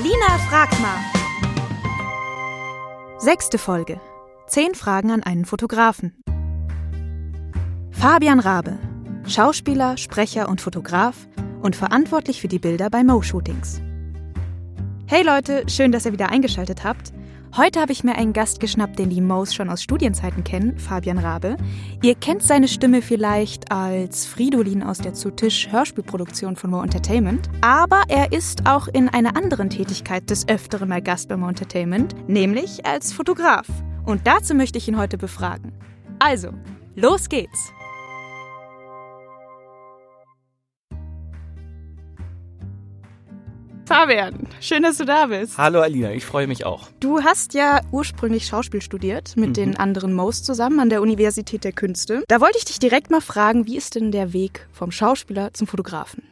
Alina fragt mal. Sechste Folge. Zehn Fragen an einen Fotografen. Fabian Rabe, Schauspieler, Sprecher und Fotograf und verantwortlich für die Bilder bei Mo-Shootings. Hey Leute, schön, dass ihr wieder eingeschaltet habt. Heute habe ich mir einen Gast geschnappt, den die Mo's schon aus Studienzeiten kennen, Fabian Rabe. Ihr kennt seine Stimme vielleicht als Fridolin aus der zu Tisch Hörspielproduktion von Mo Entertainment, aber er ist auch in einer anderen Tätigkeit des Öfteren mal Gast bei Mo Entertainment, nämlich als Fotograf. Und dazu möchte ich ihn heute befragen. Also, los geht's! Fabian, schön, dass du da bist. Hallo Alina, ich freue mich auch. Du hast ja ursprünglich Schauspiel studiert mit mhm. den anderen Mo's zusammen an der Universität der Künste. Da wollte ich dich direkt mal fragen, wie ist denn der Weg vom Schauspieler zum Fotografen?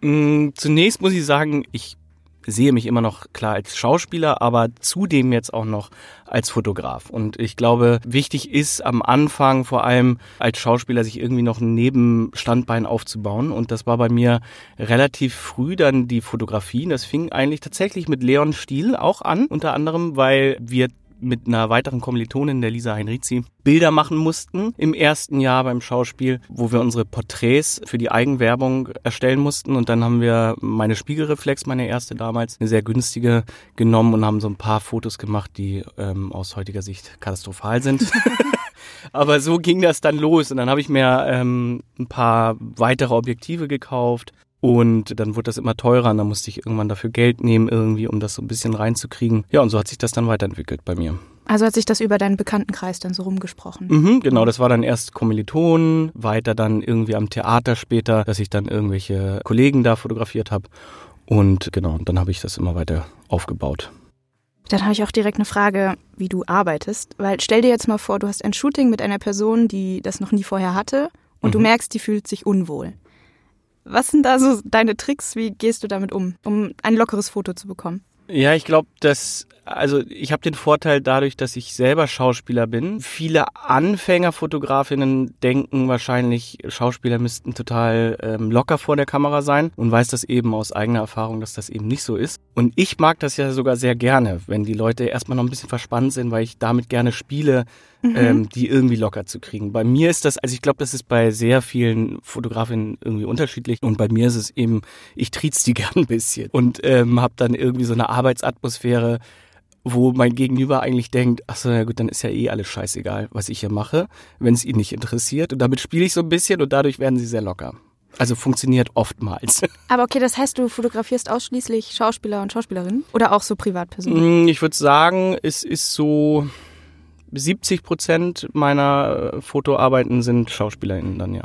Mm, zunächst muss ich sagen, ich sehe mich immer noch klar als Schauspieler, aber zudem jetzt auch noch als Fotograf. Und ich glaube, wichtig ist am Anfang vor allem als Schauspieler sich irgendwie noch ein Nebenstandbein aufzubauen. Und das war bei mir relativ früh dann die Fotografie. Das fing eigentlich tatsächlich mit Leon Stiel auch an, unter anderem, weil wir mit einer weiteren Kommilitonin, der Lisa Heinrizi, Bilder machen mussten im ersten Jahr beim Schauspiel, wo wir unsere Porträts für die Eigenwerbung erstellen mussten. Und dann haben wir meine Spiegelreflex, meine erste damals, eine sehr günstige genommen und haben so ein paar Fotos gemacht, die ähm, aus heutiger Sicht katastrophal sind. Aber so ging das dann los. Und dann habe ich mir ähm, ein paar weitere Objektive gekauft, und dann wurde das immer teurer und dann musste ich irgendwann dafür Geld nehmen irgendwie, um das so ein bisschen reinzukriegen. Ja, und so hat sich das dann weiterentwickelt bei mir. Also hat sich das über deinen Bekanntenkreis dann so rumgesprochen? Mhm, genau, das war dann erst Kommilitonen, weiter dann irgendwie am Theater später, dass ich dann irgendwelche Kollegen da fotografiert habe. Und genau, dann habe ich das immer weiter aufgebaut. Dann habe ich auch direkt eine Frage, wie du arbeitest. Weil stell dir jetzt mal vor, du hast ein Shooting mit einer Person, die das noch nie vorher hatte und mhm. du merkst, die fühlt sich unwohl. Was sind da so deine Tricks? Wie gehst du damit um, um ein lockeres Foto zu bekommen? Ja, ich glaube, dass also ich habe den Vorteil dadurch, dass ich selber Schauspieler bin. Viele Anfängerfotografinnen denken wahrscheinlich, Schauspieler müssten total ähm, locker vor der Kamera sein und weiß das eben aus eigener Erfahrung, dass das eben nicht so ist. Und ich mag das ja sogar sehr gerne, wenn die Leute erstmal noch ein bisschen verspannt sind, weil ich damit gerne spiele, mhm. ähm, die irgendwie locker zu kriegen. Bei mir ist das, also ich glaube, das ist bei sehr vielen Fotografinnen irgendwie unterschiedlich und bei mir ist es eben, ich triez die gern ein bisschen und ähm, habe dann irgendwie so eine Arbeitsatmosphäre, wo mein Gegenüber eigentlich denkt, ach so, ja gut, dann ist ja eh alles scheißegal, was ich hier mache, wenn es ihn nicht interessiert. Und damit spiele ich so ein bisschen und dadurch werden sie sehr locker. Also funktioniert oftmals. Aber okay, das heißt, du fotografierst ausschließlich Schauspieler und Schauspielerinnen oder auch so Privatpersonen? Mm, ich würde sagen, es ist so 70 Prozent meiner Fotoarbeiten sind SchauspielerInnen dann, ja.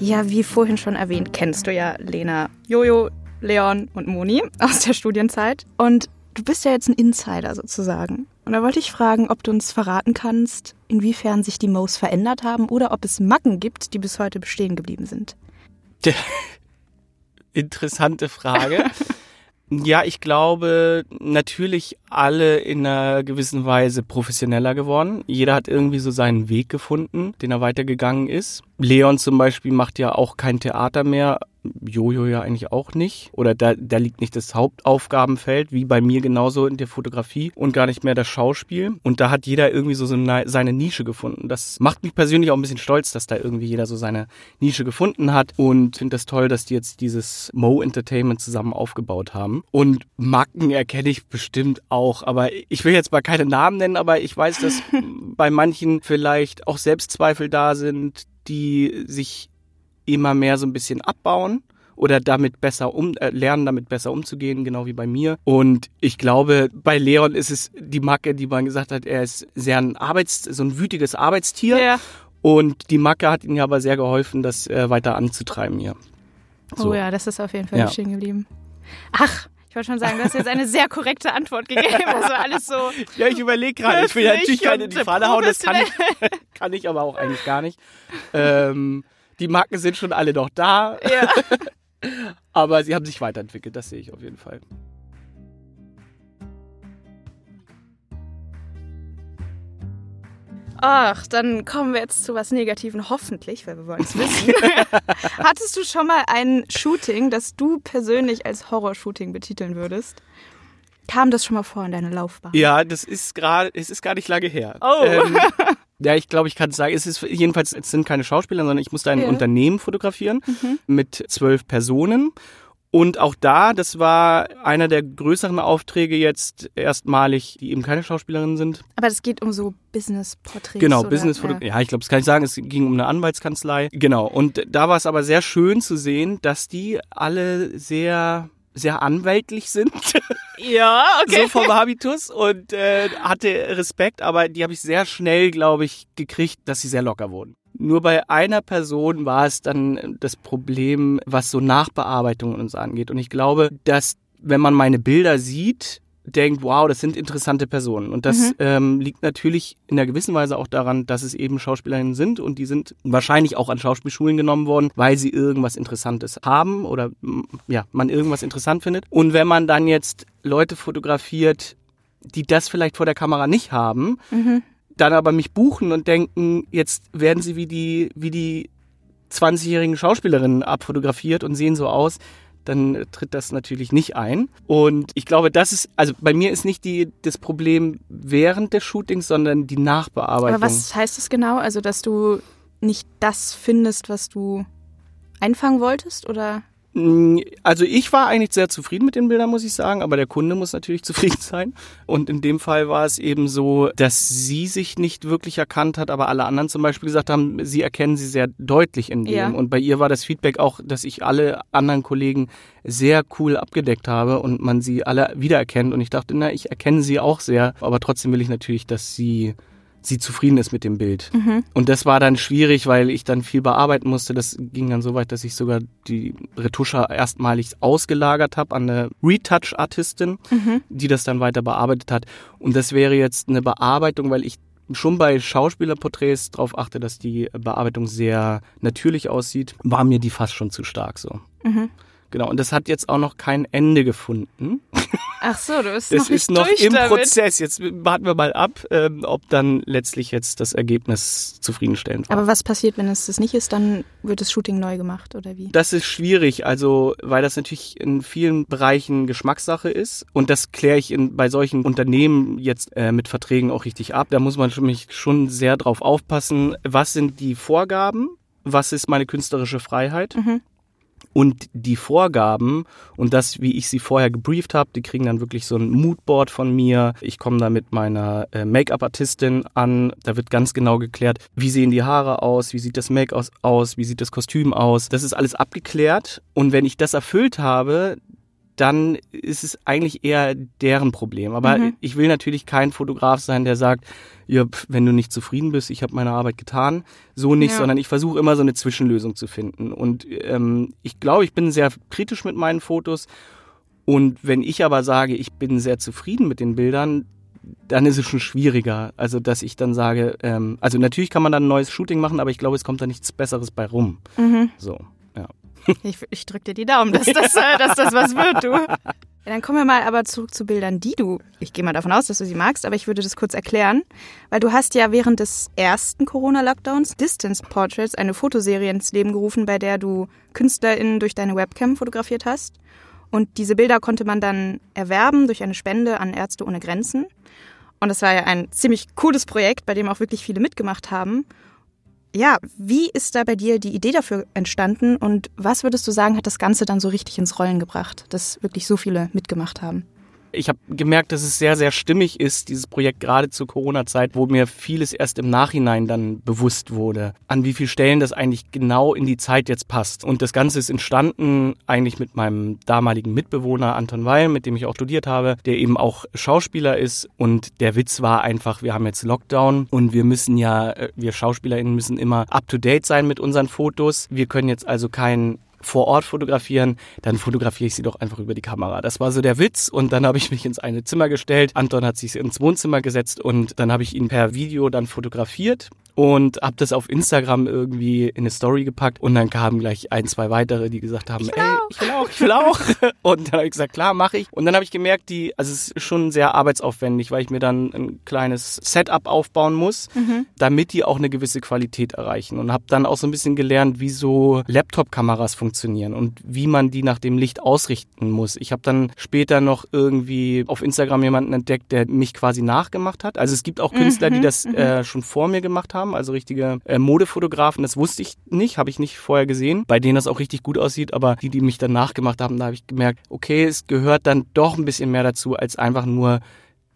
Ja, wie vorhin schon erwähnt, kennst du ja Lena, Jojo, Leon und Moni aus der Studienzeit. Und du bist ja jetzt ein Insider sozusagen. Und da wollte ich fragen, ob du uns verraten kannst, inwiefern sich die Mo's verändert haben oder ob es Macken gibt, die bis heute bestehen geblieben sind. Interessante Frage. Ja, ich glaube, natürlich alle in einer gewissen Weise professioneller geworden. Jeder hat irgendwie so seinen Weg gefunden, den er weitergegangen ist. Leon zum Beispiel macht ja auch kein Theater mehr, Jojo ja eigentlich auch nicht. Oder da, da liegt nicht das Hauptaufgabenfeld, wie bei mir genauso in der Fotografie und gar nicht mehr das Schauspiel. Und da hat jeder irgendwie so seine Nische gefunden. Das macht mich persönlich auch ein bisschen stolz, dass da irgendwie jeder so seine Nische gefunden hat. Und finde das toll, dass die jetzt dieses Mo Entertainment zusammen aufgebaut haben. Und Macken erkenne ich bestimmt auch. Aber ich will jetzt mal keine Namen nennen, aber ich weiß, dass bei manchen vielleicht auch Selbstzweifel da sind, die sich immer mehr so ein bisschen abbauen oder damit besser um äh, lernen, damit besser umzugehen, genau wie bei mir. Und ich glaube, bei Leon ist es die Macke, die man gesagt hat, er ist sehr ein Arbeits, so ein wütiges Arbeitstier. Ja. Und die Macke hat ihm aber sehr geholfen, das äh, weiter anzutreiben hier. So. Oh ja, das ist auf jeden Fall ja. stehen geblieben. Ach, ich wollte schon sagen, du hast jetzt eine sehr korrekte Antwort gegeben. Also alles so. Ja, ich überlege gerade. Ich will ja natürlich keine in die Falle hauen, das kann ich, kann ich aber auch eigentlich gar nicht. Ähm, die Marken sind schon alle noch da. Ja. Aber sie haben sich weiterentwickelt, das sehe ich auf jeden Fall. Ach, dann kommen wir jetzt zu was Negativen, hoffentlich, weil wir wollen es wissen. Hattest du schon mal ein Shooting, das du persönlich als Horror-Shooting betiteln würdest? Kam das schon mal vor in deiner Laufbahn? Ja, das ist gerade, es ist gar nicht lange her. Oh. Ähm, ja, ich glaube, ich kann sagen, es ist jedenfalls, es sind keine Schauspieler, sondern ich musste ein Ja. Unternehmen fotografieren Mhm. mit zwölf Personen. Und auch da, das war einer der größeren Aufträge jetzt erstmalig, die eben keine Schauspielerinnen sind. Aber es geht um so Business-Porträts. Genau, business Ja. ja. ich glaube, das kann ich sagen, es ging um eine Anwaltskanzlei. Genau, und da war es aber sehr schön zu sehen, dass die alle sehr sehr anwältlich sind, Ja, okay. so vom Habitus und äh, hatte Respekt, aber die habe ich sehr schnell, glaube ich, gekriegt, dass sie sehr locker wurden. Nur bei einer Person war es dann das Problem, was so Nachbearbeitung und so angeht. Und ich glaube, dass wenn man meine Bilder sieht, denkt, wow, das sind interessante Personen. Und das Mhm. ähm, liegt natürlich in einer gewissen Weise auch daran, dass es eben Schauspielerinnen sind und die sind wahrscheinlich auch an Schauspielschulen genommen worden, weil sie irgendwas Interessantes haben oder ja, man irgendwas interessant findet. Und wenn man dann jetzt Leute fotografiert, die das vielleicht vor der Kamera nicht haben, Mhm. dann aber mich buchen und denken, jetzt werden sie wie die, wie die 20-jährigen Schauspielerinnen abfotografiert und sehen so aus, dann tritt das natürlich nicht ein. Und ich glaube, das ist, also bei mir ist nicht die, das Problem während des Shootings, sondern die Nachbearbeitung. Aber was heißt das genau? Also, dass du nicht das findest, was du einfangen wolltest? Oder? Mm, Also ich war eigentlich sehr zufrieden mit den Bildern, muss ich sagen, aber der Kunde muss natürlich zufrieden sein. Und in dem Fall war es eben so, dass sie sich nicht wirklich erkannt hat, aber alle anderen zum Beispiel gesagt haben, sie erkennen sie sehr deutlich in dem. Ja. Und bei ihr war das Feedback auch, dass ich alle anderen Kollegen sehr cool abgedeckt habe und man sie alle wiedererkennt. Und ich dachte, na, ich erkenne sie auch sehr, aber trotzdem will ich natürlich, dass sie sie zufrieden ist mit dem Bild. Mhm. Und das war dann schwierig, weil ich dann viel bearbeiten musste. Das ging dann so weit, dass ich sogar die Retusche erstmalig ausgelagert habe an eine Retouch-Artistin, Mhm. die das dann weiter bearbeitet hat. Und das wäre jetzt eine Bearbeitung, weil ich schon bei Schauspielerporträts darauf achte, dass die Bearbeitung sehr natürlich aussieht, war mir die fast schon zu stark so. Mhm. Genau, und das hat jetzt auch noch kein Ende gefunden. Ach so, du bist Das noch nicht ist noch durch im damit. Prozess. Jetzt warten wir mal ab, ähm, ob dann letztlich jetzt das Ergebnis zufriedenstellend war. Aber was passiert, wenn es das nicht ist? Dann wird das Shooting neu gemacht, oder wie? Das ist schwierig, also weil das natürlich in vielen Bereichen Geschmackssache ist und das kläre ich in, bei solchen Unternehmen jetzt äh, mit Verträgen auch richtig ab. Da muss man für mich schon sehr drauf aufpassen, was sind die Vorgaben, was ist meine künstlerische Freiheit Mhm. Und die Vorgaben und das, wie ich sie vorher gebrieft habe, die kriegen dann wirklich so ein Moodboard von mir. Ich komme da mit meiner äh, Make-up-Artistin an. Da wird ganz genau geklärt, wie sehen die Haare aus, wie sieht das Make aus, aus, wie sieht das Kostüm aus. Das ist alles abgeklärt und wenn ich das erfüllt habe, dann ist es eigentlich eher deren Problem. Aber Mhm. ich will natürlich kein Fotograf sein, der sagt, ja, pf, wenn du nicht zufrieden bist, ich habe meine Arbeit getan. So nicht, Ja. sondern ich versuche immer so eine Zwischenlösung zu finden. Und ähm, ich glaube, ich bin sehr kritisch mit meinen Fotos. Und wenn ich aber sage, ich bin sehr zufrieden mit den Bildern, dann ist es schon schwieriger. Also, dass ich dann sage, ähm, also natürlich kann man dann ein neues Shooting machen, aber ich glaube, es kommt da nichts Besseres bei rum. Mhm. So, ja. Ich, ich drück dir die Daumen, dass das, äh, dass das was wird, du. Ja, dann kommen wir mal aber zurück zu Bildern, die du, ich gehe mal davon aus, dass du sie magst, aber ich würde das kurz erklären, weil du hast ja während des ersten Corona-Lockdowns Distance Portraits, eine Fotoserie ins Leben gerufen, bei der du KünstlerInnen durch deine Webcam fotografiert hast. Und diese Bilder konnte man dann erwerben durch eine Spende an Ärzte ohne Grenzen. Und das war ja ein ziemlich cooles Projekt, bei dem auch wirklich viele mitgemacht haben. Ja, wie ist da bei dir die Idee dafür entstanden und was würdest du sagen, hat das Ganze dann so richtig ins Rollen gebracht, dass wirklich so viele mitgemacht haben? Ich habe gemerkt, dass es sehr, sehr stimmig ist, dieses Projekt gerade zur Corona-Zeit, wo mir vieles erst im Nachhinein dann bewusst wurde, an wie vielen Stellen das eigentlich genau in die Zeit jetzt passt. Und das Ganze ist entstanden eigentlich mit meinem damaligen Mitbewohner Anton Weil, mit dem ich auch studiert habe, der eben auch Schauspieler ist. Und der Witz war einfach, wir haben jetzt Lockdown und wir müssen ja, äh, wir SchauspielerInnen müssen immer up-to-date sein mit unseren Fotos. Wir können jetzt also kein vor Ort fotografieren, dann fotografiere ich sie doch einfach über die Kamera. Das war so der Witz und dann habe ich mich ins eine Zimmer gestellt. Anton hat sich ins Wohnzimmer gesetzt und dann habe ich ihn per Video dann fotografiert und habe das auf Instagram irgendwie in eine Story gepackt und dann kamen gleich ein, zwei weitere, die gesagt haben, Ich ey, auch. ich will auch, ich will auch. und dann habe ich gesagt, klar, mache ich. Und dann habe ich gemerkt, die, also es ist schon sehr arbeitsaufwendig, weil ich mir dann ein kleines Setup aufbauen muss, damit die auch eine gewisse Qualität erreichen. Und habe dann auch so ein bisschen gelernt, wie so Laptop-Kameras funktionieren und wie man die nach dem Licht ausrichten muss. Ich habe dann später noch irgendwie auf Instagram jemanden entdeckt, der mich quasi nachgemacht hat. Also es gibt auch Künstler, die das äh, schon vor mir gemacht haben, also richtige äh, Modefotografen. Das wusste ich nicht, habe ich nicht vorher gesehen, bei denen das auch richtig gut aussieht. Aber die, die mich dann nachgemacht haben, da habe ich gemerkt, okay, es gehört dann doch ein bisschen mehr dazu, als einfach nur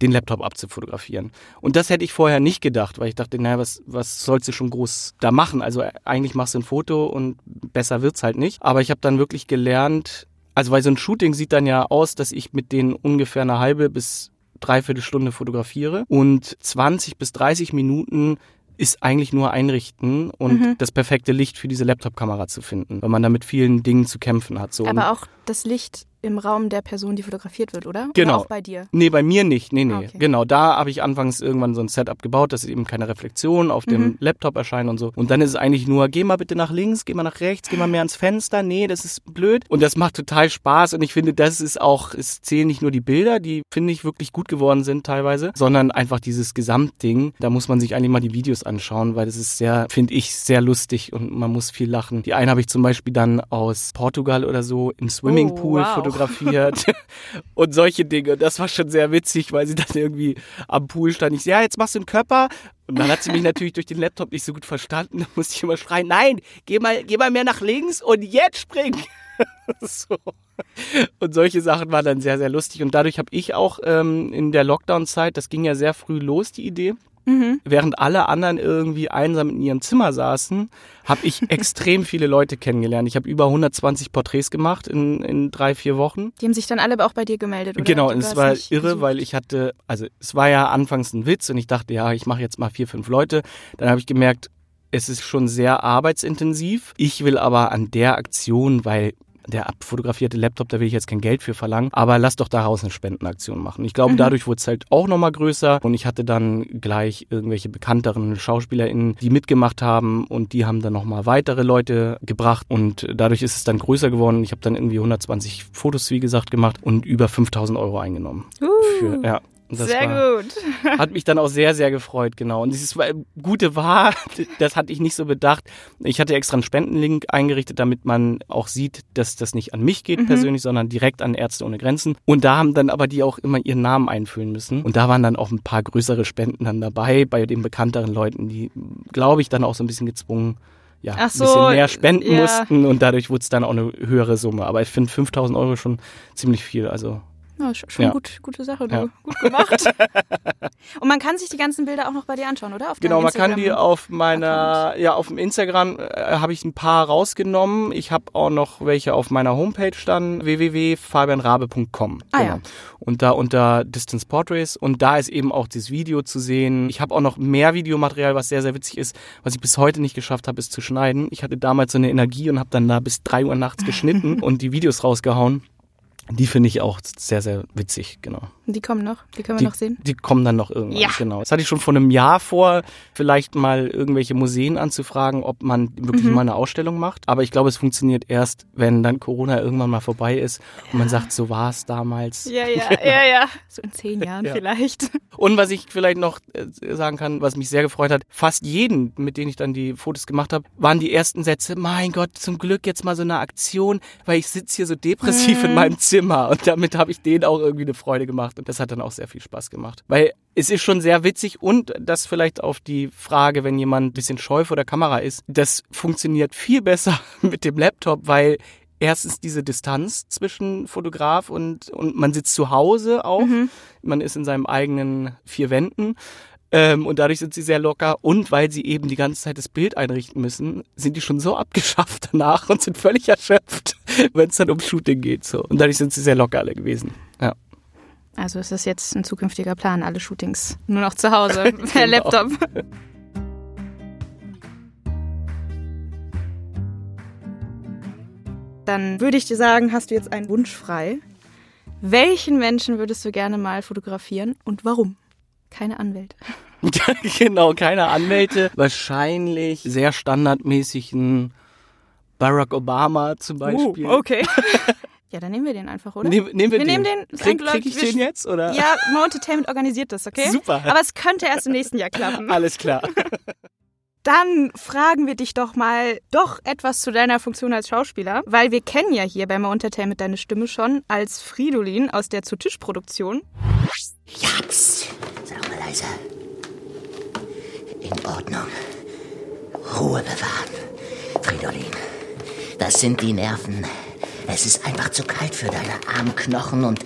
den Laptop abzufotografieren. Und das hätte ich vorher nicht gedacht, weil ich dachte, naja, was, was sollst du schon groß da machen? Also äh, eigentlich machst du ein Foto und besser wird's halt nicht. Aber ich habe dann wirklich gelernt, also weil so ein Shooting sieht dann ja aus, dass ich mit denen ungefähr eine halbe bis dreiviertel Stunde fotografiere und 20 bis 30 Minuten ist eigentlich nur einrichten und Mhm. das perfekte Licht für diese Laptop-Kamera zu finden, weil man da mit vielen Dingen zu kämpfen hat. So. Aber auch das Licht im Raum der Person, die fotografiert wird, oder? Genau. Oder auch bei dir. Nee, bei mir nicht. Nee, nee. Ah, okay. Genau, da habe ich anfangs irgendwann so ein Setup gebaut, dass eben keine Reflexion auf dem Mhm. Laptop erscheinen und so. Und dann ist es eigentlich nur, geh mal bitte nach links, geh mal nach rechts, geh mal mehr ans Fenster. Nee, das ist blöd. Und das macht total Spaß. Und ich finde, das ist auch, es zählen nicht nur die Bilder, die finde ich wirklich gut geworden sind teilweise, sondern einfach dieses Gesamtding. Da muss man sich eigentlich mal die Videos anschauen, weil das ist sehr, finde ich, sehr lustig und man muss viel lachen. Die eine habe ich zum Beispiel dann aus Portugal oder so im Swimmingpool Oh, wow. fotografiert und solche Dinge. Das war schon sehr witzig, weil sie dann irgendwie am Pool stand. Ich so, ja, jetzt machst du einen Körper. Und dann hat sie mich natürlich durch den Laptop nicht so gut verstanden. Da musste ich immer schreien, nein, geh mal, geh mal mehr nach links und jetzt spring. so. Und solche Sachen waren dann sehr, sehr lustig. Und dadurch habe ich auch ähm, in der Lockdown-Zeit, das ging ja sehr früh los, die Idee, Mhm. während alle anderen irgendwie einsam in ihrem Zimmer saßen, habe ich extrem viele Leute kennengelernt. Ich habe über 120 Porträts gemacht in, in drei, vier Wochen. Die haben sich dann alle aber auch bei dir gemeldet, oder? Genau, es war irre, gesucht. weil ich hatte, also es war ja anfangs ein Witz und ich dachte, ja, ich mache jetzt mal vier, fünf Leute. Dann habe ich gemerkt, es ist schon sehr arbeitsintensiv. Ich will aber an der Aktion, weil der abfotografierte Laptop, da will ich jetzt kein Geld für verlangen, aber lass doch daraus eine Spendenaktion machen. Ich glaube, Mhm. dadurch wurde es halt auch nochmal größer und ich hatte dann gleich irgendwelche bekannteren SchauspielerInnen, die mitgemacht haben und die haben dann nochmal weitere Leute gebracht und dadurch ist es dann größer geworden. Ich habe dann irgendwie 120 Fotos, wie gesagt, gemacht und über 5000 Euro eingenommen. Uh, Für, ja. Das sehr war, gut. hat mich dann auch sehr, sehr gefreut, genau. Und dieses Gute war, das hatte ich nicht so bedacht. Ich hatte extra einen Spendenlink eingerichtet, damit man auch sieht, dass das nicht an mich geht Mhm. persönlich, sondern direkt an Ärzte ohne Grenzen. Und da haben dann aber die auch immer ihren Namen einfüllen müssen. Und da waren dann auch ein paar größere Spenden dann dabei, bei den bekannteren Leuten, die, glaube ich, dann auch so ein bisschen gezwungen, ja, Ach so, ein bisschen mehr spenden ja. mussten. Und dadurch wurde es dann auch eine höhere Summe. Aber ich finde 5000 Euro schon ziemlich viel. Also Ja, sch- schon Ja. gut, gute Sache, du. Ja. Gut gemacht. Und man kann sich die ganzen Bilder auch noch bei dir anschauen, oder? Genau, man kann die auf meiner, ja, auf dem Instagram äh, habe ich ein paar rausgenommen. Ich habe auch noch welche auf meiner Homepage dann www.fabianrabe.com. Ah, ja. Und da unter Distance Portraits und da ist eben auch das Video zu sehen. Ich habe auch noch mehr Videomaterial, was sehr sehr witzig ist, was ich bis heute nicht geschafft habe, ist zu schneiden. Ich hatte damals so eine Energie und habe dann da bis drei Uhr nachts geschnitten und die Videos rausgehauen. Die finde ich auch sehr, sehr witzig, genau. Die kommen noch, die können wir Die, noch sehen. die kommen dann noch irgendwann, Ja. genau. Das hatte ich schon vor einem Jahr vor, vielleicht mal irgendwelche Museen anzufragen, ob man wirklich Mhm. mal eine Ausstellung macht. Aber ich glaube, es funktioniert erst, wenn dann Corona irgendwann mal vorbei ist und man sagt, so war es damals. Ja, ja, ja, ja. So in zehn Jahren Ja. vielleicht. Und was ich vielleicht noch äh, sagen kann, was mich sehr gefreut hat, fast jeden, mit denen ich dann die Fotos gemacht habe, waren die ersten Sätze, mein Gott, zum Glück jetzt mal so eine Aktion, weil ich sitze hier so depressiv Mhm. in meinem Zimmer. Und damit habe ich denen auch irgendwie eine Freude gemacht. Und das hat dann auch sehr viel Spaß gemacht. Weil es ist schon sehr witzig und das vielleicht auf die Frage, wenn jemand ein bisschen scheu vor der Kamera ist, das funktioniert viel besser mit dem Laptop, weil erstens diese Distanz zwischen Fotograf und, und man sitzt zu Hause auch. Mhm. Man ist in seinem eigenen vier Wänden. Ähm, und dadurch sind sie sehr locker. Und weil sie eben die ganze Zeit das Bild einrichten müssen, sind die schon so abgeschafft danach und sind völlig erschöpft, wenn es dann ums Shooting geht. So. Und dadurch sind sie sehr locker alle gewesen. Ja. Also ist das jetzt ein zukünftiger Plan, alle Shootings nur noch zu Hause per Genau. Laptop. Dann würde ich dir sagen, hast du jetzt einen Wunsch frei. Welchen Menschen würdest du gerne mal fotografieren und warum? Keine Anwälte. genau, keine Anwälte. Wahrscheinlich sehr standardmäßigen Barack Obama zum Beispiel. Uh, okay. Ja, dann nehmen wir den einfach, oder? Nehm, nehmen wir, wir den. nehmen den. Krieg, krieg ich den jetzt, oder? Ja, Mo Entertainment organisiert das, okay? Super. Aber es könnte erst im nächsten Jahr klappen. Alles klar. Dann fragen wir dich doch mal doch etwas zu deiner Funktion als Schauspieler, weil wir kennen ja hier bei Mo Entertainment deine Stimme schon als Fridolin aus der Zu-Tisch-Produktion. Jetzt! Leise. In Ordnung. Ruhe bewahren. Fridolin, das sind die Nerven. Es ist einfach zu kalt für deine Armknochen und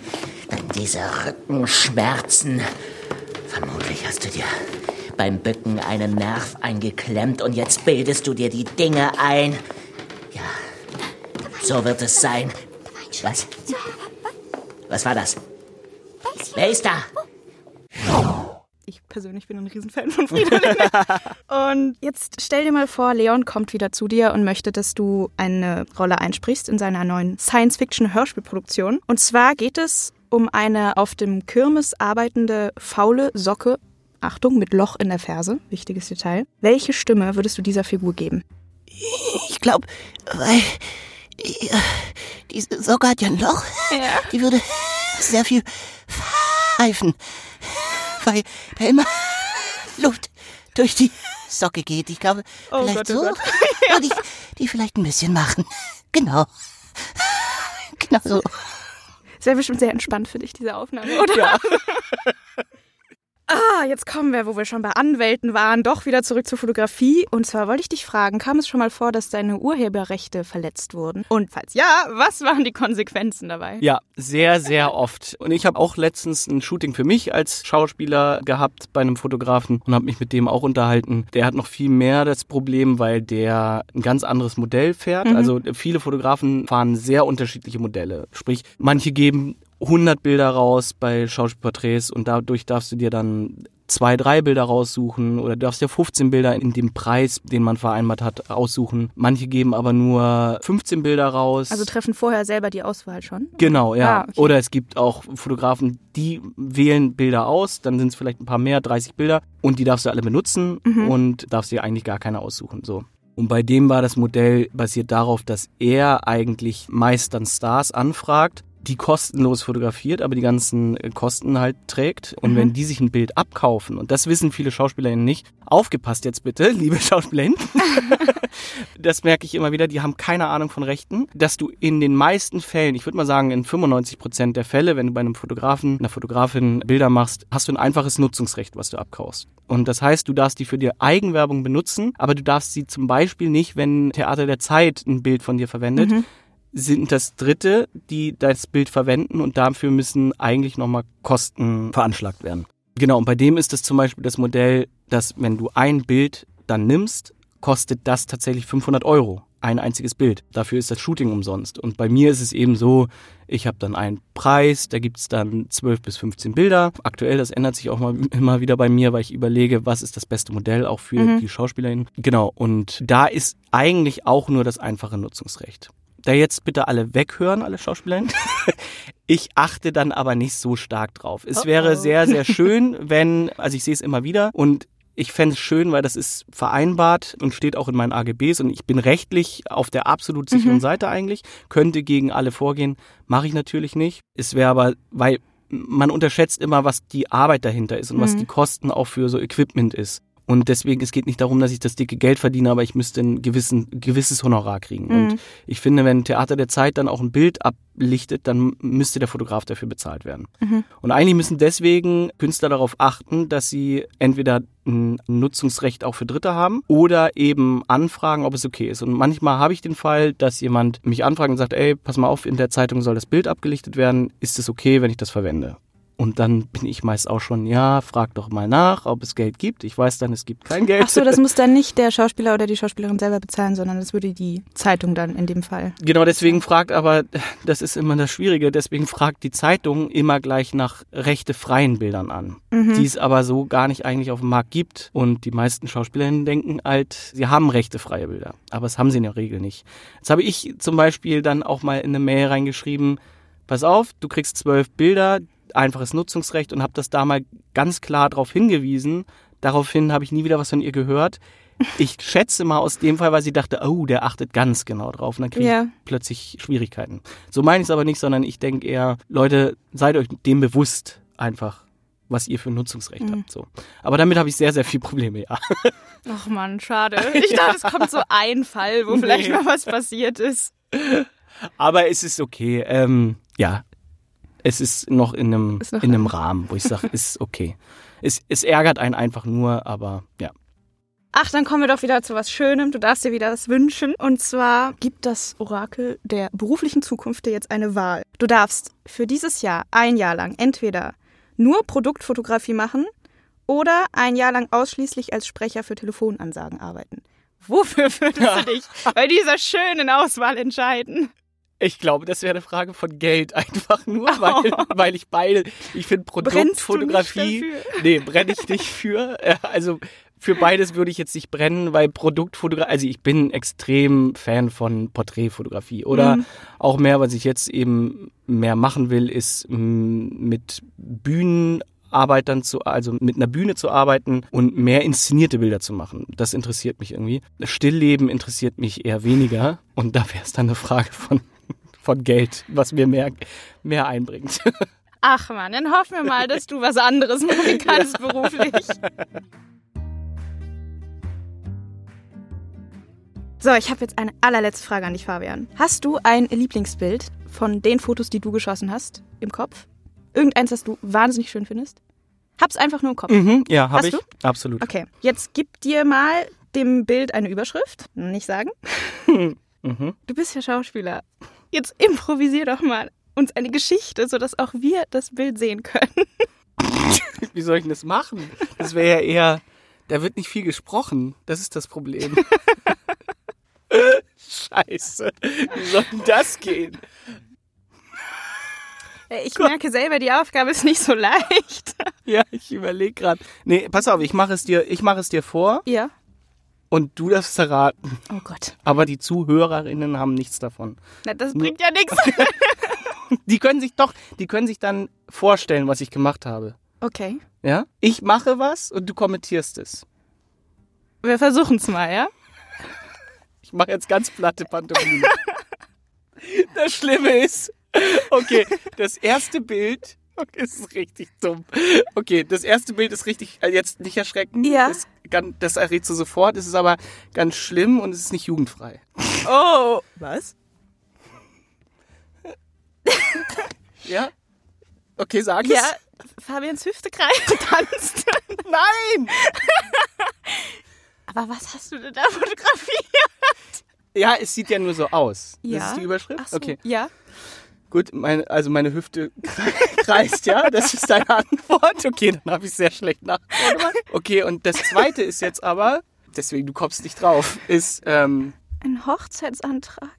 dann diese Rückenschmerzen. Vermutlich hast du dir beim Bücken einen Nerv eingeklemmt und jetzt bildest du dir die Dinge ein. Ja, so wird es sein. Was? Was war das? Wer ist da? Ich persönlich bin ein Riesenfan von Fridolin. und jetzt stell dir mal vor, Leon kommt wieder zu dir und möchte, dass du eine Rolle einsprichst in seiner neuen Science-Fiction-Hörspielproduktion. Und zwar geht es um eine auf dem Kirmes arbeitende faule Socke. Achtung, mit Loch in der Ferse, wichtiges Detail. Welche Stimme würdest du dieser Figur geben? Ich glaube, weil äh, diese Socke hat ja ein Loch. Ja. Die würde sehr viel pfeifen, weil da immer Luft durch die Socke geht. Ich glaube, Oh vielleicht Gott, oh so Gott. würde ich die vielleicht ein bisschen machen. Genau. Genau so. Es wäre bestimmt sehr entspannt für dich, diese Aufnahme, oder? Ja. Ah, jetzt kommen wir, wo wir schon bei Anwälten waren, doch wieder zurück zur Fotografie. Und zwar wollte ich dich fragen, kam es schon mal vor, dass deine Urheberrechte verletzt wurden? Und falls ja, was waren die Konsequenzen dabei? Ja, sehr, sehr oft. Und ich habe auch letztens ein Shooting für mich als Schauspieler gehabt bei einem Fotografen und habe mich mit dem auch unterhalten. Der hat noch viel mehr das Problem, weil der ein ganz anderes Modell fährt. Also viele Fotografen fahren sehr unterschiedliche Modelle. Sprich, manche geben 100 Bilder raus bei Schauspielporträts und dadurch darfst du dir dann zwei, drei Bilder raussuchen oder du darfst dir 15 Bilder in dem Preis, den man vereinbart hat, aussuchen. Manche geben aber nur 15 Bilder raus. Also treffen vorher selber die Auswahl schon? Genau, ja. Ah, okay. Oder es gibt auch Fotografen, die wählen Bilder aus, dann sind es vielleicht ein paar mehr, 30 Bilder und die darfst du alle benutzen Mhm. und darfst dir eigentlich gar keine aussuchen. So. Und bei dem war das Modell basiert darauf, dass er eigentlich meist dann Stars anfragt, die kostenlos fotografiert, aber die ganzen äh, Kosten halt trägt. Und Mhm. wenn die sich ein Bild abkaufen, und das wissen viele SchauspielerInnen nicht, aufgepasst jetzt bitte, liebe SchauspielerInnen, das merke ich immer wieder, die haben keine Ahnung von Rechten, dass du in den meisten Fällen, ich würde mal sagen in 95 Prozent der Fälle, wenn du bei einem Fotografen, einer Fotografin Bilder machst, hast du ein einfaches Nutzungsrecht, was du abkaufst. Und das heißt, du darfst die für die Eigenwerbung benutzen, aber du darfst sie zum Beispiel nicht, wenn Theater der Zeit ein Bild von dir verwendet, sind das Dritte, die das Bild verwenden und dafür müssen eigentlich nochmal Kosten veranschlagt werden. Genau, und bei dem ist es zum Beispiel das Modell, dass wenn du ein Bild dann nimmst, kostet das tatsächlich 500 Euro. Ein einziges Bild. Dafür ist das Shooting umsonst. Und bei mir ist es eben so, ich habe dann einen Preis, da gibt's dann 12 bis 15 Bilder. Aktuell, das ändert sich auch mal immer wieder bei mir, weil ich überlege, was ist das beste Modell auch für die Schauspielerin. Genau, und da ist eigentlich auch nur das einfache Nutzungsrecht. Da jetzt bitte alle weghören, alle Schauspielerinnen. Ich achte dann aber nicht so stark drauf. Es Oh wäre oh. sehr, sehr schön, wenn, also ich sehe es immer wieder und ich fände es schön, weil das ist vereinbart und steht auch in meinen AGBs und ich bin rechtlich auf der absolut sicheren Seite eigentlich, könnte gegen alle vorgehen, mache ich natürlich nicht. Es wäre aber, weil man unterschätzt immer, was die Arbeit dahinter ist und was Mhm. die Kosten auch für so Equipment ist. Und deswegen, es geht nicht darum, dass ich das dicke Geld verdiene, aber ich müsste ein gewissen, gewisses Honorar kriegen. Mhm. Und ich finde, wenn Theater der Zeit dann auch ein Bild ablichtet, dann müsste der Fotograf dafür bezahlt werden. Mhm. Und eigentlich müssen deswegen Künstler darauf achten, dass sie entweder ein Nutzungsrecht auch für Dritte haben oder eben anfragen, ob es okay ist. Und manchmal habe ich den Fall, dass jemand mich anfragt und sagt, ey, pass mal auf, in der Zeitung soll das Bild abgelichtet werden. Ist es okay, wenn ich das verwende? Und dann bin ich meist auch schon, ja, frag doch mal nach, ob es Geld gibt. Ich weiß dann, es gibt kein Geld. Ach so, das muss dann nicht der Schauspieler oder die Schauspielerin selber bezahlen, sondern das würde die Zeitung dann in dem Fall. Genau, deswegen fragt aber, das ist immer das Schwierige, deswegen fragt die Zeitung immer gleich nach rechtefreien Bildern an, die es aber so gar nicht eigentlich auf dem Markt gibt. Und die meisten Schauspielerinnen denken halt, sie haben rechtefreie Bilder, aber das haben sie in der Regel nicht. Jetzt habe ich zum Beispiel dann auch mal in eine Mail reingeschrieben, pass auf, du kriegst zwölf Bilder, einfaches Nutzungsrecht und habe das da mal ganz klar darauf hingewiesen, Daraufhin habe ich nie wieder was von ihr gehört. Ich schätze mal aus dem Fall, weil sie dachte, oh, der achtet ganz genau drauf. Und dann kriege ich Ja. plötzlich Schwierigkeiten. So meine ich es aber nicht, sondern ich denke eher, Leute, seid euch dem bewusst einfach, was ihr für ein Nutzungsrecht Mhm. habt. So. Aber damit habe ich sehr, sehr viel Probleme, ja. Ach man, schade. Ich dachte, es kommt so ein Fall, wo vielleicht Nee. mal was passiert ist. Aber es ist okay. Ähm, ja, es ist noch in einem, noch in einem Rahmen, wo ich sage, ist okay. Es, es ärgert einen einfach nur, aber ja. Ach, dann kommen wir doch wieder zu was Schönem. Du darfst dir wieder was wünschen. Und zwar gibt das Orakel der beruflichen Zukunft dir jetzt eine Wahl. Du darfst für dieses Jahr ein Jahr lang entweder nur Produktfotografie machen oder ein Jahr lang ausschließlich als Sprecher für Telefonansagen arbeiten. Wofür würdest du dich bei dieser schönen Auswahl entscheiden? Ich glaube, das wäre eine Frage von Geld einfach nur, weil, weil ich beide, ich finde Produktfotografie, nee, brenne ich nicht für. Also für beides würde ich jetzt nicht brennen, weil Produktfotografie, also ich bin extrem Fan von Porträtfotografie oder Mhm. auch mehr, was ich jetzt eben mehr machen will, ist mit Bühnenarbeitern zu, also mit einer Bühne zu arbeiten und mehr inszenierte Bilder zu machen. Das interessiert mich irgendwie. Stillleben interessiert mich eher weniger und da wäre es dann eine Frage von von Geld, was mir mehr, mehr einbringt. Ach man, dann hoffen wir mal, dass du was anderes machen kannst beruflich. So, ich habe jetzt eine allerletzte Frage an dich, Fabian. Hast du ein Lieblingsbild von den Fotos, die du geschossen hast, im Kopf? Irgendeins, das du wahnsinnig schön findest? Hab's einfach nur im Kopf. Mhm, ja, habe Hast ich. du? Absolut. Okay, jetzt gib dir mal dem Bild eine Überschrift. Nicht sagen. Mhm. Du bist ja Schauspieler. Jetzt improvisier doch mal uns eine Geschichte, sodass auch wir das Bild sehen können. Wie soll ich denn das machen? Das wäre ja eher, da wird nicht viel gesprochen. Das ist das Problem. Scheiße. Wie soll denn das gehen? Ich merke selber, die Aufgabe ist nicht so leicht. Ja, ich überlege gerade. Nee, pass auf, ich mache es dir, ich mache es dir vor Ja. Und du darfst erraten. Oh Gott. Aber die Zuhörerinnen haben nichts davon. Na, das bringt ja nichts. Die können sich doch, die können sich dann vorstellen, was ich gemacht habe. Okay. Ja? Ich mache was und du kommentierst es. Wir versuchen es mal, ja? Ich mache jetzt ganz platte Pantomime. Das Schlimme ist, okay, das erste Bild okay, ist richtig dumm. Okay, das erste Bild ist richtig, äh, jetzt nicht erschrecken. Ja. Das, das errätst du sofort. Es ist aber ganz schlimm und es ist nicht jugendfrei. Oh. Was? Ja? Okay, sag Ja, es. Fabians Hüftekreis tanzt. Nein! Aber was hast du denn da fotografiert? Ja, es sieht ja nur so aus. Ja. Das ist die Überschrift? Ach so, Okay. Ja. Gut, meine, also meine Hüfte kreist, ja? Das ist deine Antwort. Okay, dann habe ich sehr schlecht nachgedacht. Okay, und das zweite ist jetzt aber, deswegen du kommst nicht drauf, ist, ähm, Ein Hochzeitsantrag.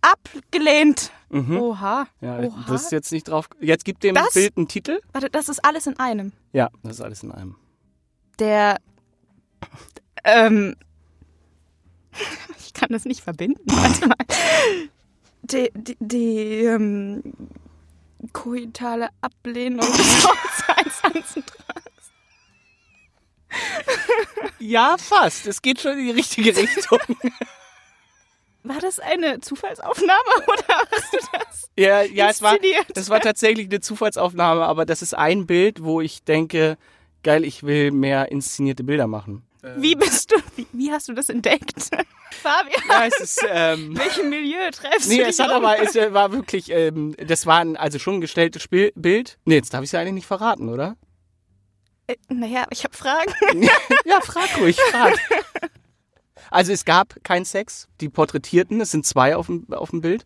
Abgelehnt. mhm. Oha. ja, Oha. das ist jetzt nicht drauf. Jetzt gib dem Das? Bild einen Titel. Warte, das ist alles in einem. Ja, das ist alles in einem. Der. Ähm. Ich kann das nicht verbinden. Warte mal. Die, die, die ähm, koitale Ablehnung des Hochzeitsantrags. Ja, fast. Es geht schon in die richtige Richtung. War das eine Zufallsaufnahme oder hast du das? ja, ja, es war, es war tatsächlich eine Zufallsaufnahme, aber das ist ein Bild, wo ich denke, geil, ich will mehr inszenierte Bilder machen. Wie bist du? Wie, wie hast du das entdeckt? Fabian, Ja, es ist, ähm, welchem Milieu treffst Nee, du es dich hat um? aber, es war wirklich, ähm, das war ein, also schon ein gestelltes Spiel, Bild. Nee, jetzt darf ich es ja eigentlich nicht verraten, oder? Äh, Naja, ich habe Fragen. Ja, frag ruhig, frag. Also es gab keinen Sex. Die Porträtierten, es sind zwei auf dem, auf dem Bild,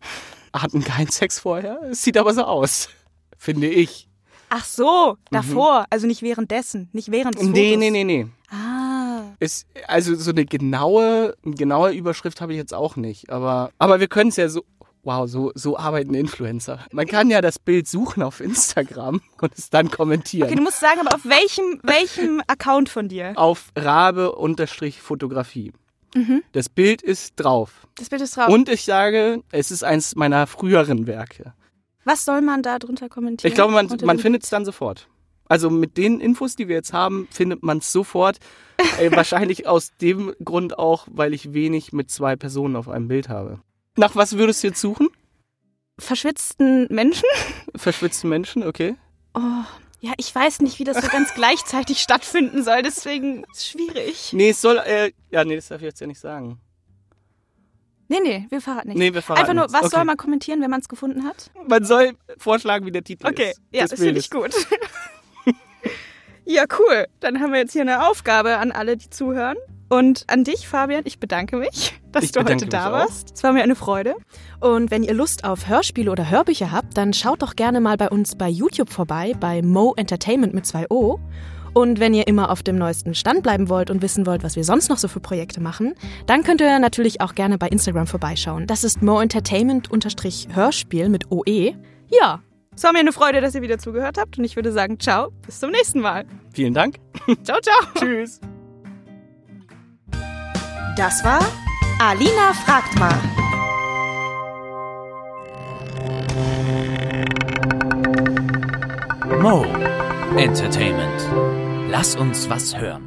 hatten keinen Sex vorher. Es sieht aber so aus, finde ich. Ach so, davor, also nicht währenddessen, nicht während des Mhm. Nee, Fotos. nee, nee, nee. Ah, Es, also so eine genaue, genaue Überschrift habe ich jetzt auch nicht. Aber, aber wir können es ja so. Wow, so, so arbeiten Influencer. Man kann ja das Bild suchen auf Instagram und es dann kommentieren. okay, du musst sagen, aber auf welchem, welchem Account von dir? auf Rabe-Fotografie. Das Bild ist drauf. Das Bild ist drauf. Und ich sage, es ist eins meiner früheren Werke. Was soll man da drunter kommentieren? Ich glaube, man, man findet es dann sofort. Also mit den Infos, die wir jetzt haben, findet man es sofort. Äh, wahrscheinlich aus dem Grund auch, weil ich wenig mit zwei Personen auf einem Bild habe. Nach was würdest du jetzt suchen? Verschwitzten Menschen? Verschwitzten Menschen, okay. Oh, ja, ich weiß nicht, wie das so ganz gleichzeitig stattfinden soll, deswegen ist es schwierig. Nee, es soll, äh, ja, nee, das darf ich jetzt ja nicht sagen. Nee, nee, wir verraten nicht. Nee, wir verraten Einfach nur, was okay. soll man kommentieren, wenn man es gefunden hat? Man soll vorschlagen, wie der Titel Okay, ist. ja, des das finde ich gut. ja, cool. Dann haben wir jetzt hier eine Aufgabe an alle, die zuhören. Und an dich, Fabian, ich bedanke mich, dass Ich du heute da warst. Es war mir eine Freude. Und wenn ihr Lust auf Hörspiele oder Hörbücher habt, dann schaut doch gerne mal bei uns bei YouTube vorbei, bei Mo Entertainment mit zwei O. Und wenn ihr immer auf dem neuesten Stand bleiben wollt und wissen wollt, was wir sonst noch so für Projekte machen, dann könnt ihr natürlich auch gerne bei Instagram vorbeischauen. Das ist Mo Entertainment-Hörspiel mit OE. Ja, es war mir eine Freude, dass ihr wieder zugehört habt und ich würde sagen, ciao, bis zum nächsten Mal. Vielen Dank. Ciao, ciao. Tschüss. Das war Alina fragt mal. Mo Entertainment. Lass uns was hören.